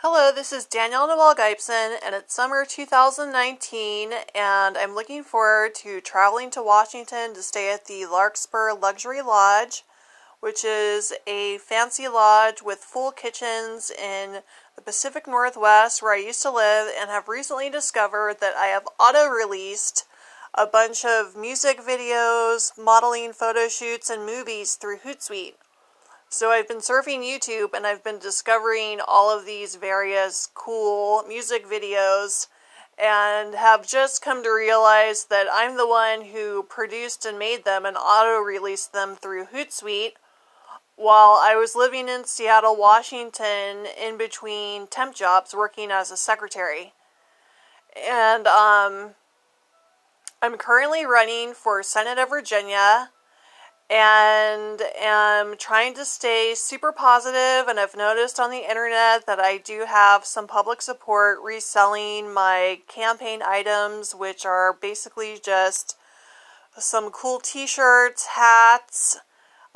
Hello, this is Danielle Noel Geipson, and it's summer 2019, and I'm looking forward to traveling to Washington to stay at the Larkspur Luxury Lodge, which is a fancy lodge with full kitchens in the Pacific Northwest where I used to live, and have recently discovered that I have auto released a bunch of music videos, modeling photo shoots, and movies through Hootsuite. So I've been surfing YouTube and I've been discovering all of these various cool music videos and have just come to realize that I'm the one who produced and made them and auto released them through Hootsuite while I was living in Seattle, Washington, in between temp jobs working as a secretary. And um, I'm currently running for Senate of Virginia and am trying to stay super positive and I've noticed on the internet that I do have some public support reselling my campaign items which are basically just some cool t-shirts, hats,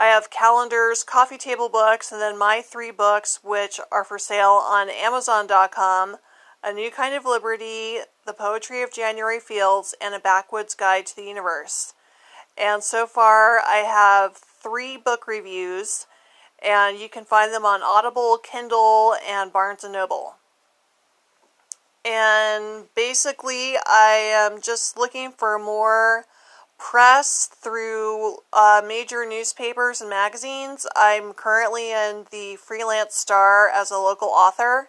I have calendars, coffee table books, and then my three books which are for sale on amazon.com. A New Kind of Liberty, The Poetry of January Fields, and A Backwoods Guide to the Universe. And so far, I have three book reviews, and you can find them on Audible, Kindle, and Barnes and Noble. And basically, I am just looking for more press through uh, major newspapers and magazines. I'm currently in the Freelance Star as a local author.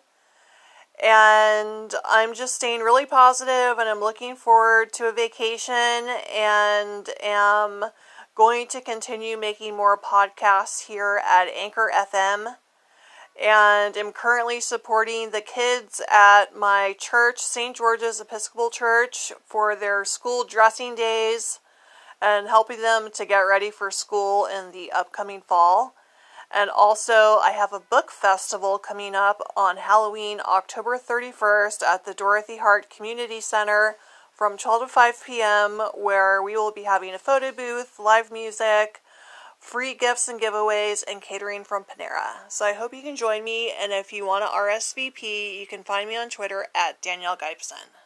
And I'm just staying really positive and I'm looking forward to a vacation and am going to continue making more podcasts here at Anchor FM. And am currently supporting the kids at my church, St. George's Episcopal Church, for their school dressing days and helping them to get ready for school in the upcoming fall. And also, I have a book festival coming up on Halloween, October 31st at the Dorothy Hart Community Center from 12 to 5 p.m., where we will be having a photo booth, live music, free gifts and giveaways, and catering from Panera. So I hope you can join me, and if you want to RSVP, you can find me on Twitter at Danielle Geipson.